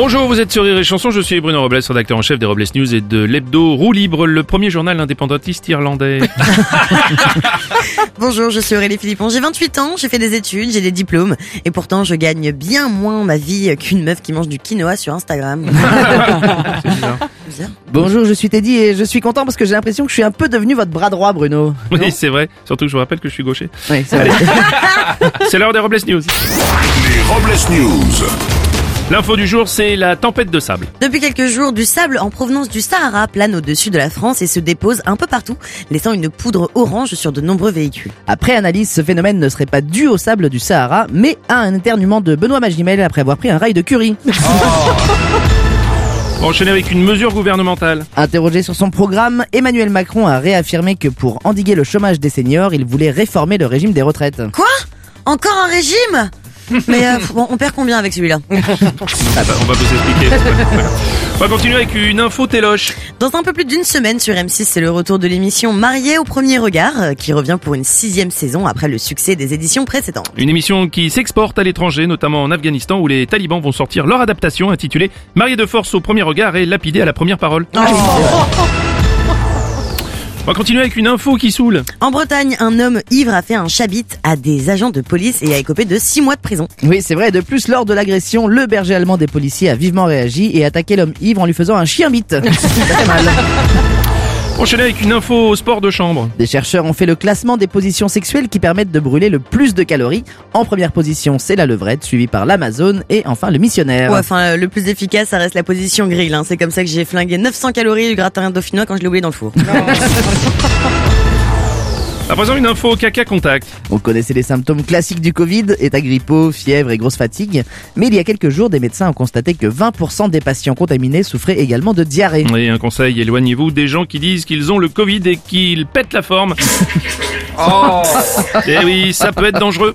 Bonjour, vous êtes sur Rire et Chanson, je suis Bruno Robles, rédacteur en chef des Robles News et de l'hebdo Roue Libre, le premier journal indépendantiste irlandais. Bonjour, je suis Aurélie Philippon, j'ai 28 ans, j'ai fait des études, j'ai des diplômes, et pourtant je gagne bien moins ma vie qu'une meuf qui mange du quinoa sur Instagram. Bizarre. Bonjour, je suis Teddy et je suis content parce que j'ai l'impression que je suis un peu devenu votre bras droit, Bruno. Oui, c'est vrai, surtout que je vous rappelle que je suis gaucher. Oui, c'est vrai. C'est l'heure des Robles News. Les Robles News. L'info du jour, c'est la tempête de sable. Depuis quelques jours, du sable en provenance du Sahara plane au-dessus de la France et se dépose un peu partout, laissant une poudre orange sur de nombreux véhicules. Après analyse, ce phénomène ne serait pas dû au sable du Sahara, mais à un éternuement de Benoît Magimel après avoir pris un rail de curry. On va enchaîner avec une mesure gouvernementale. Interrogé sur son programme, Emmanuel Macron a réaffirmé que pour endiguer le chômage des seniors, il voulait réformer le régime des retraites. Quoi? Encore un régime? Mais euh, bon, on perd combien avec celui-là Ah bah, on va vous expliquer. On va continuer avec une info téloche. Dans un peu plus d'une semaine sur M6, c'est le retour de l'émission Mariée au premier regard, euh, qui revient pour une sixième saison après le succès des éditions précédentes. Une émission qui s'exporte à l'étranger, notamment en Afghanistan, où les talibans vont sortir leur adaptation intitulée Marié de force au premier regard et lapidé à la première parole. On va continuer avec une info qui saoule. En Bretagne, un homme ivre a fait un chabit à des agents de police et a écopé de six mois de prison. Oui, c'est vrai. De plus, lors de l'agression, le berger allemand des policiers a vivement réagi et attaqué l'homme ivre en lui faisant un chien bite. Fait mal. On enchaîner avec une info au sport de chambre. Des chercheurs ont fait le classement des positions sexuelles qui permettent de brûler le plus de calories. En première position, c'est la levrette, suivie par l'Amazone et enfin le missionnaire. Ouais, enfin, le plus efficace, ça reste la position grill. Hein. C'est comme ça que j'ai flingué 900 calories du gratin dauphinois quand je l'ai oublié dans le four. À présent, une info caca contact. Vous connaissez les symptômes classiques du Covid, état grippaux, fièvre et grosse fatigue. Mais il y a quelques jours, des médecins ont constaté que 20% des patients contaminés souffraient également de diarrhée. Et un conseil, éloignez-vous des gens qui disent qu'ils ont le Covid et qu'ils pètent la forme. oh Eh oui, ça peut être dangereux.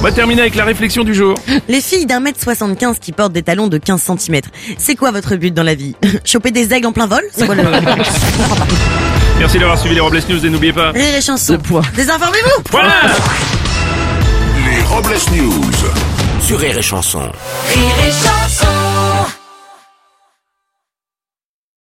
On va terminer avec la réflexion du jour. Les filles d'un mètre 75 qui portent des talons de 15 cm. C'est quoi votre but dans la vie? Choper des aigles en plein vol? C'est quoi le... Merci d'avoir suivi les Robles News et n'oubliez pas... Rire et chanson. Le point. Désinformez-vous Voilà Les Robles News. Sur Rire et Chanson. Rire et chanson